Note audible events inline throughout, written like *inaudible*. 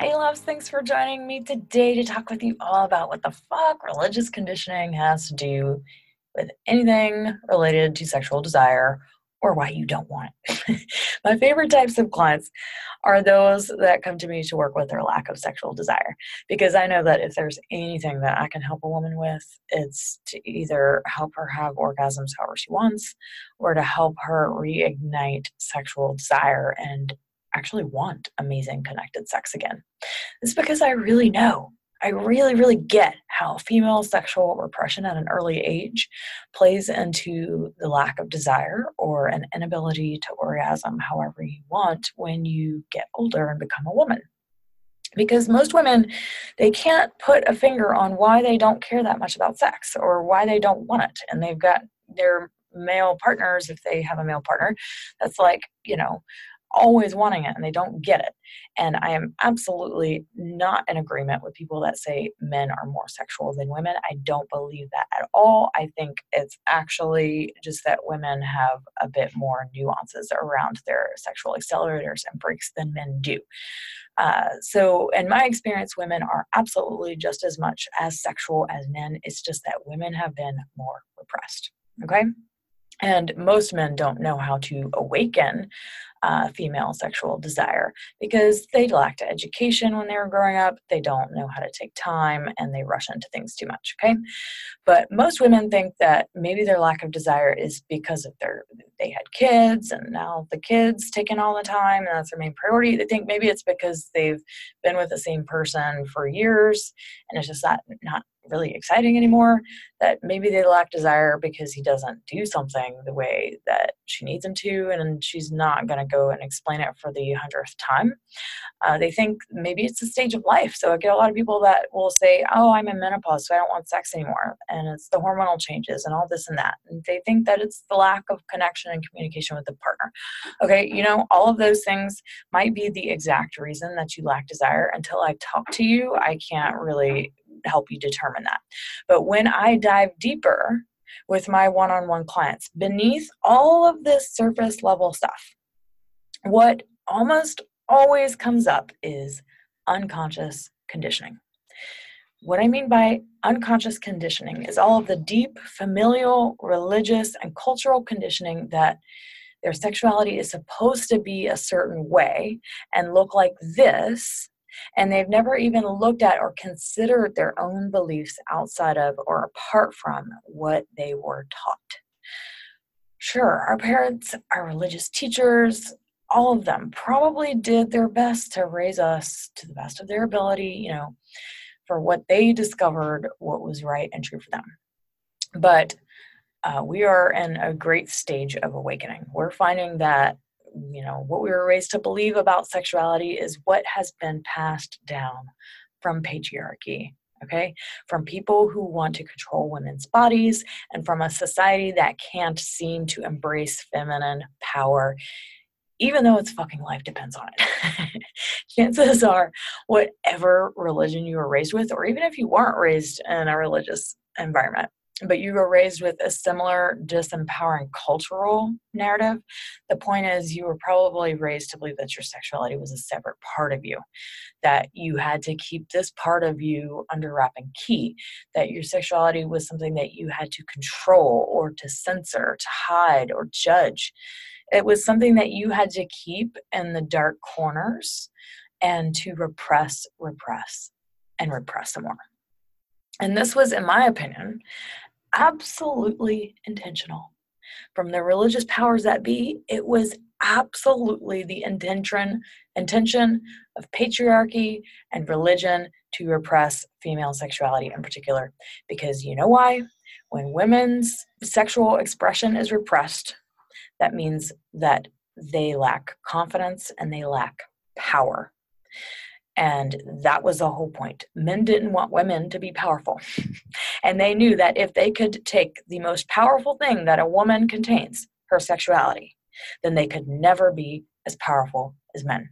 Hey, loves, thanks for joining me today to talk with you all about what the fuck religious conditioning has to do with anything related to sexual desire or why you don't want it. *laughs* My favorite types of clients are those that come to me to work with their lack of sexual desire because I know that if there's anything that I can help a woman with, it's to either help her have orgasms however she wants or to help her reignite sexual desire and actually want amazing connected sex again. It's because I really know, I really, really get how female sexual repression at an early age plays into the lack of desire or an inability to orgasm however you want when you get older and become a woman. Because most women, they can't put a finger on why they don't care that much about sex or why they don't want it. And they've got their male partners, if they have a male partner, that's like, you know, always wanting it and they don't get it. And I am absolutely not in agreement with people that say men are more sexual than women. I don't believe that at all. I think it's actually just that women have a bit more nuances around their sexual accelerators and brakes than men do. Uh, so, in my experience, women are absolutely just as much as sexual as men. It's just that women have been more repressed. Okay. And most men don't know how to awaken uh, female sexual desire because they lacked education when they were growing up. They don't know how to take time and they rush into things too much. Okay. But most women think that maybe their lack of desire is because of their, they had kids and now the kids taking all the time and that's their main priority. They think maybe it's because they've been with the same person for years and it's just not, not really exciting anymore, that maybe they lack desire because he doesn't do something the way that she needs him to, and she's not going to go and explain it for the hundredth time. Uh, they think maybe it's a stage of life. So I get a lot of people that will say, Oh, I'm in menopause, so I don't want sex anymore. And it's the hormonal changes and all this and that. And they think that it's the lack of connection and communication with the partner. Okay, you know, all of those things might be the exact reason that you lack desire. Until I talk to you, I can't really help you determine that. But when I dive deeper with my one on one clients, beneath all of this surface level stuff, what almost always comes up is unconscious conditioning. What I mean by unconscious conditioning is all of the deep familial, religious, and cultural conditioning that their sexuality is supposed to be a certain way and look like this and they've never even looked at or considered their own beliefs outside of or apart from what they were taught. Sure, our parents, our religious teachers, all of them probably did their best to raise us to the best of their ability, you know, for what they discovered what was right and true for them. But uh, we are in a great stage of awakening. We're finding that you know what we were raised to believe about sexuality is what has been passed down from patriarchy okay from people who want to control women's bodies and from a society that can't seem to embrace feminine power even though its fucking life depends on it. *laughs* Chances are, whatever religion you were raised with, or even if you weren't raised in a religious environment, but you were raised with a similar disempowering cultural narrative. The point is, you were probably raised to believe that your sexuality was a separate part of you, that you had to keep this part of you under wrap and key, that your sexuality was something that you had to control or to censor, to hide or judge. It was something that you had to keep in the dark corners and to repress, repress, and repress some more. And this was, in my opinion, absolutely intentional. From the religious powers that be, it was absolutely the intention intention of patriarchy and religion to repress female sexuality in particular. Because you know why? When women's sexual expression is repressed, that means that they lack confidence and they lack power. And that was the whole point. Men didn't want women to be powerful. *laughs* and they knew that if they could take the most powerful thing that a woman contains, her sexuality, then they could never be as powerful as men.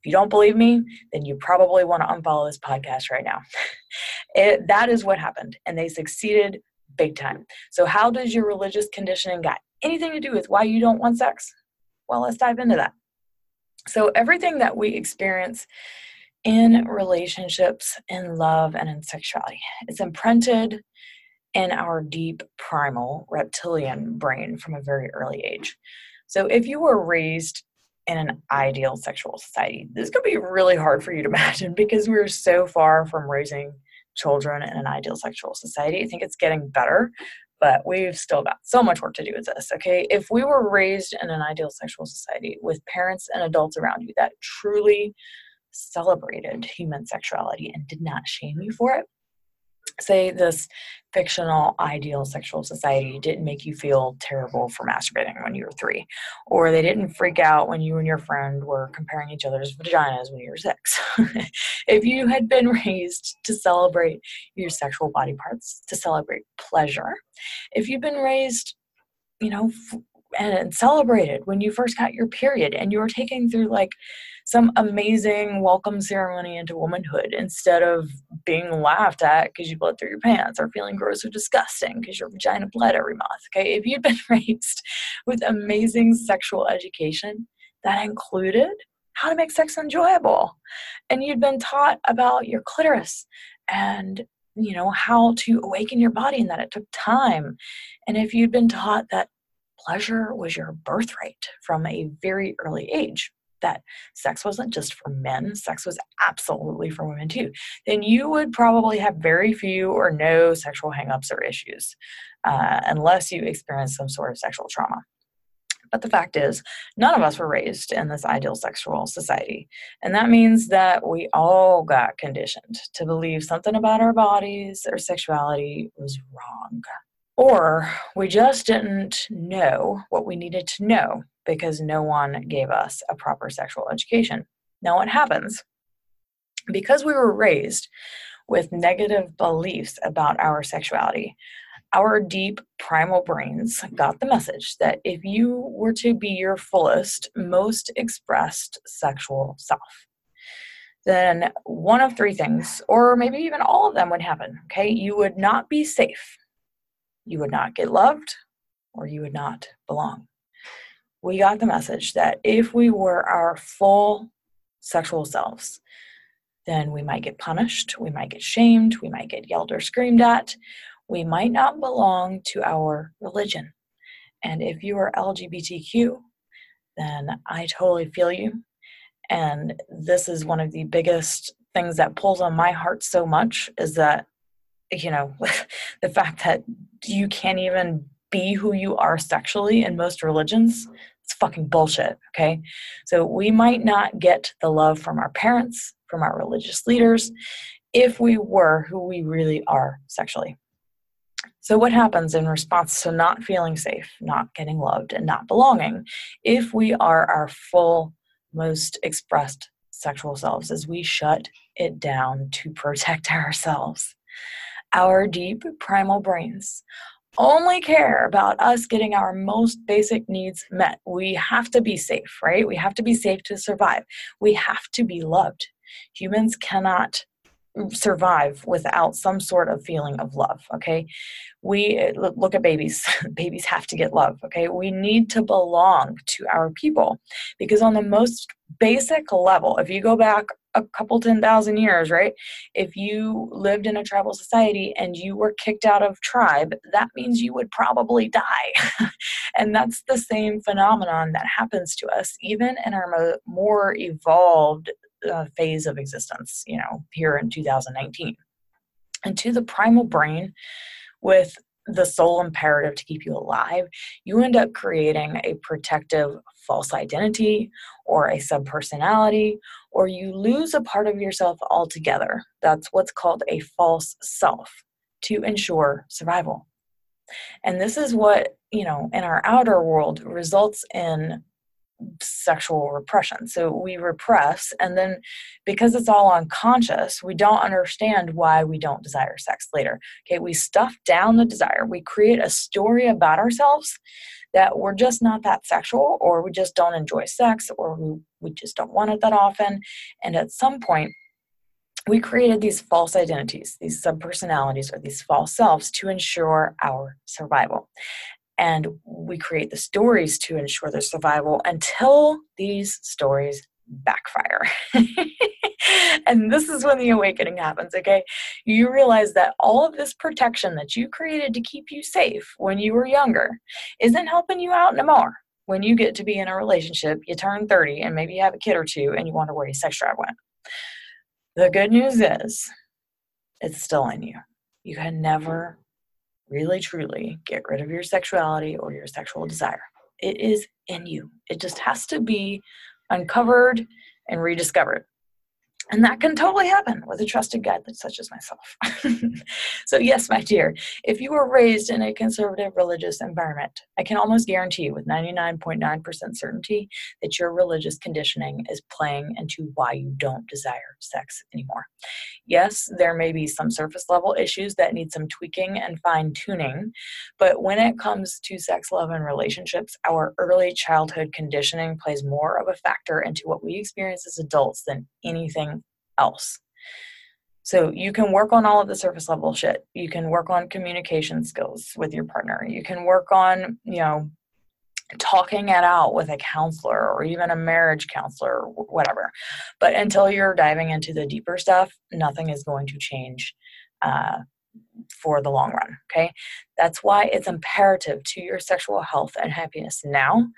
If you don't believe me, then you probably want to unfollow this podcast right now. *laughs* it, that is what happened, and they succeeded big time. So, how does your religious conditioning got anything to do with why you don't want sex? Well, let's dive into that. So, everything that we experience in relationships, in love, and in sexuality, it's imprinted in our deep primal reptilian brain from a very early age. So, if you were raised in an ideal sexual society, this could be really hard for you to *laughs* imagine because we're so far from raising children in an ideal sexual society. I think it's getting better, but we've still got so much work to do with this. Okay. If we were raised in an ideal sexual society with parents and adults around you that truly celebrated human sexuality and did not shame you for it, say this fictional ideal sexual society didn't make you feel terrible for masturbating when you were three, or they didn't freak out when you and your friend were comparing each other's vaginas when you were six. *laughs* if you had been *laughs* raised to celebrate your sexual body parts, to celebrate pleasure, if you've been raised, you know, and celebrated when you first got your period and you were taken through like some amazing welcome ceremony into womanhood instead of being laughed at because you bled through your pants or feeling gross or disgusting because your vagina bled every month. Okay, if you'd been *laughs* raised with amazing sexual education that included how to make sex enjoyable, and you'd been taught about your clitoris and you know how to awaken your body and that it took time and if you'd been taught that pleasure was your birthright from a very early age that sex wasn't just for men, sex was absolutely for women too, then you would probably have very few or no sexual hangups or issues uh, unless you experience some sort of sexual trauma. But the fact is, none of us were raised in this ideal sexual society. And that means that we all got conditioned to believe something about our bodies or sexuality was wrong. Or we just didn't know what we needed to know because no one gave us a proper sexual education. Now, what happens? Because we were raised with negative beliefs about our sexuality, our deep primal brains got the message that if you were to be your fullest, most expressed sexual self, then one of three things, or maybe even all of them, would happen. Okay, you would not be safe, you would not get loved, or you would not belong we got the message that if we were our full sexual selves, then we might get punished, we might get shamed, we might get yelled or screamed at, we might not belong to our religion. And if you are LGBTQ, then I totally feel you. And this is one of the biggest things that pulls on my heart so much is that, you know, *laughs* the fact that you can't even be who you are sexually in most religions it's fucking bullshit, okay? So we might not get the love from our parents, from our religious leaders, if we were who we really are sexually. So, what happens in response to not feeling safe, not getting loved, and not belonging if we are our full, most expressed sexual selves is we shut it down to protect *laughs* ourselves. Our deep primal brains only care about us getting our most basic needs met. We have to be safe, right? We have to be safe to survive. We have to be loved. Humans cannot survive without some sort of feeling of love okay we eh, look at babies *laughs* babies have to get love okay we need to belong to our people because on the most basic level if you go back a couple 10,000 years, right? If you lived in a tribal society and you were kicked out of tribe, that means you would probably die. *laughs* and that's the same phenomenon that happens to us even in our mo- more evolved uh, phase of existence, you know, here in 2019. And to the primal brain, with the sole imperative to keep you alive, you end up creating a protective false identity or a subpersonality, or you lose a part of yourself altogether. That's what's called a false self to ensure survival. And this is what, you know, in our outer world results in sexual repression. So we repress, and then because it's all unconscious, we don't understand why we don't desire sex later. Okay, we stuff down the desire, we create a story about ourselves that we're just not that sexual, or we just don't enjoy sex, or we, we just don't want it that often. And at some point, we created these false identities, these subpersonalities, or these false selves to ensure our survival and we create the stories to ensure their survival until these stories backfire. *laughs* and this is when the awakening happens, okay? You realize that all of this protection that you created to keep you safe when you were younger isn't helping you out anymore. When you get to be in a relationship, you turn 30 and maybe you have a kid or two and you wonder where your sex drive went. The good news is it's still in you. You can never really truly get rid of your sexuality or your sexual desire. It is in you. It just has to be uncovered and rediscovered. And that can totally happen with a trusted guide such as myself. *laughs* so, yes, my dear, if you were raised in a conservative religious environment, I can almost guarantee you with 99.9% certainty that your religious conditioning is playing into why you don't desire sex anymore. Yes, there may be some surface level issues that need some tweaking and fine tuning, but when it comes to sex, love, and relationships, our early childhood conditioning plays more of a factor into what we experience as adults than anything else. So you can work on all of the surface level shit. You can work on communication skills with your partner. You can work on, you know, talking it out with a counselor or even a marriage counselor or whatever. But until you're diving into the deeper stuff, nothing is going to change uh, for the long run. Okay. That's why it's imperative to your sexual health and happiness now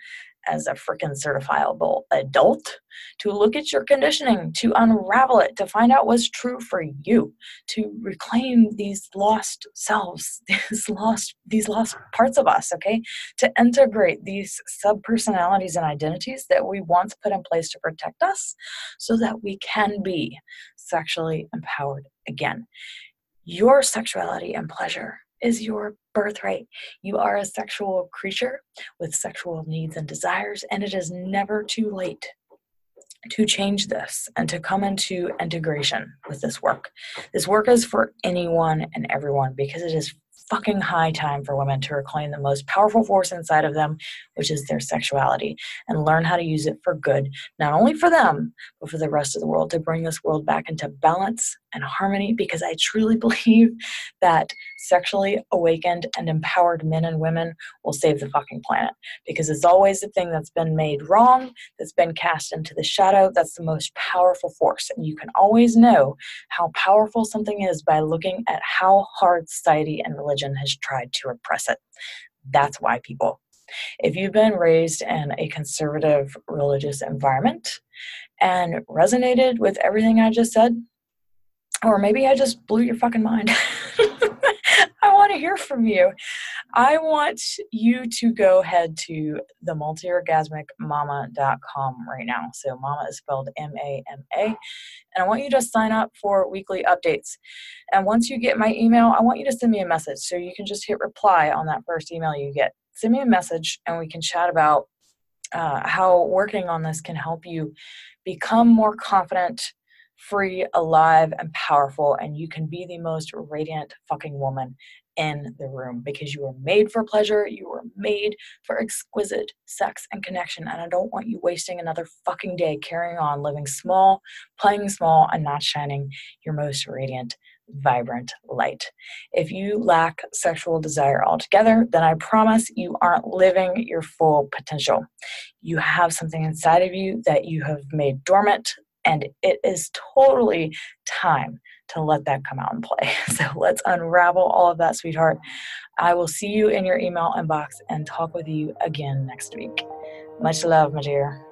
as a freaking certifiable adult to look at your conditioning, to unravel it, to find out what's true for you, to reclaim these lost selves, *laughs* these lost these lost parts of us, okay? To integrate these subpersonalities and identities that we once put in place to protect us so that we can be sexually empowered again. Your sexuality and pleasure is your birthright. You are a sexual creature with sexual needs and desires, and it is never too late to change this and to come into integration with this work. This work is for anyone and everyone because it is fucking high time for women to reclaim the most powerful force inside of them, which is their sexuality, and learn how to use it for good, not only for them, but for the rest of the world, to bring this world back into balance and harmony. Because I truly *laughs* believe that sexually awakened and empowered men and women will save the fucking planet. Because it's always the thing that's been made wrong, that's been cast into the shadow, that's the most powerful force. And you can always know how powerful something is by looking at how hard society and religion has tried to repress it. That's why people. If you've been raised in a conservative religious environment and resonated with everything I just said, or maybe I just blew your fucking mind. *laughs* I want to hear from you. I want you to go head to the multiorgasmicmama.com right now. So mama is spelled M-A-M-A. And I want you to sign up for weekly updates. And once you get my email, I want you to send me a message. So you can just hit reply on that first email you get. Send me a message and we can chat about uh, how working on this can help you become more confident free, alive, and powerful, and you can be the most radiant fucking woman in the room because you were made for pleasure, you were made for exquisite sex and connection, and I don't want you wasting another fucking day carrying on living small, playing small, and not shining your most radiant vibrant light. If you lack sexual desire altogether, then I promise you aren't living your full potential. You have something inside of you that you have made dormant, and it is totally time to let that come out and play. *laughs* So let's unravel all of that, sweetheart. I will see you in your email inbox and talk with you again next week. Much love, my dear.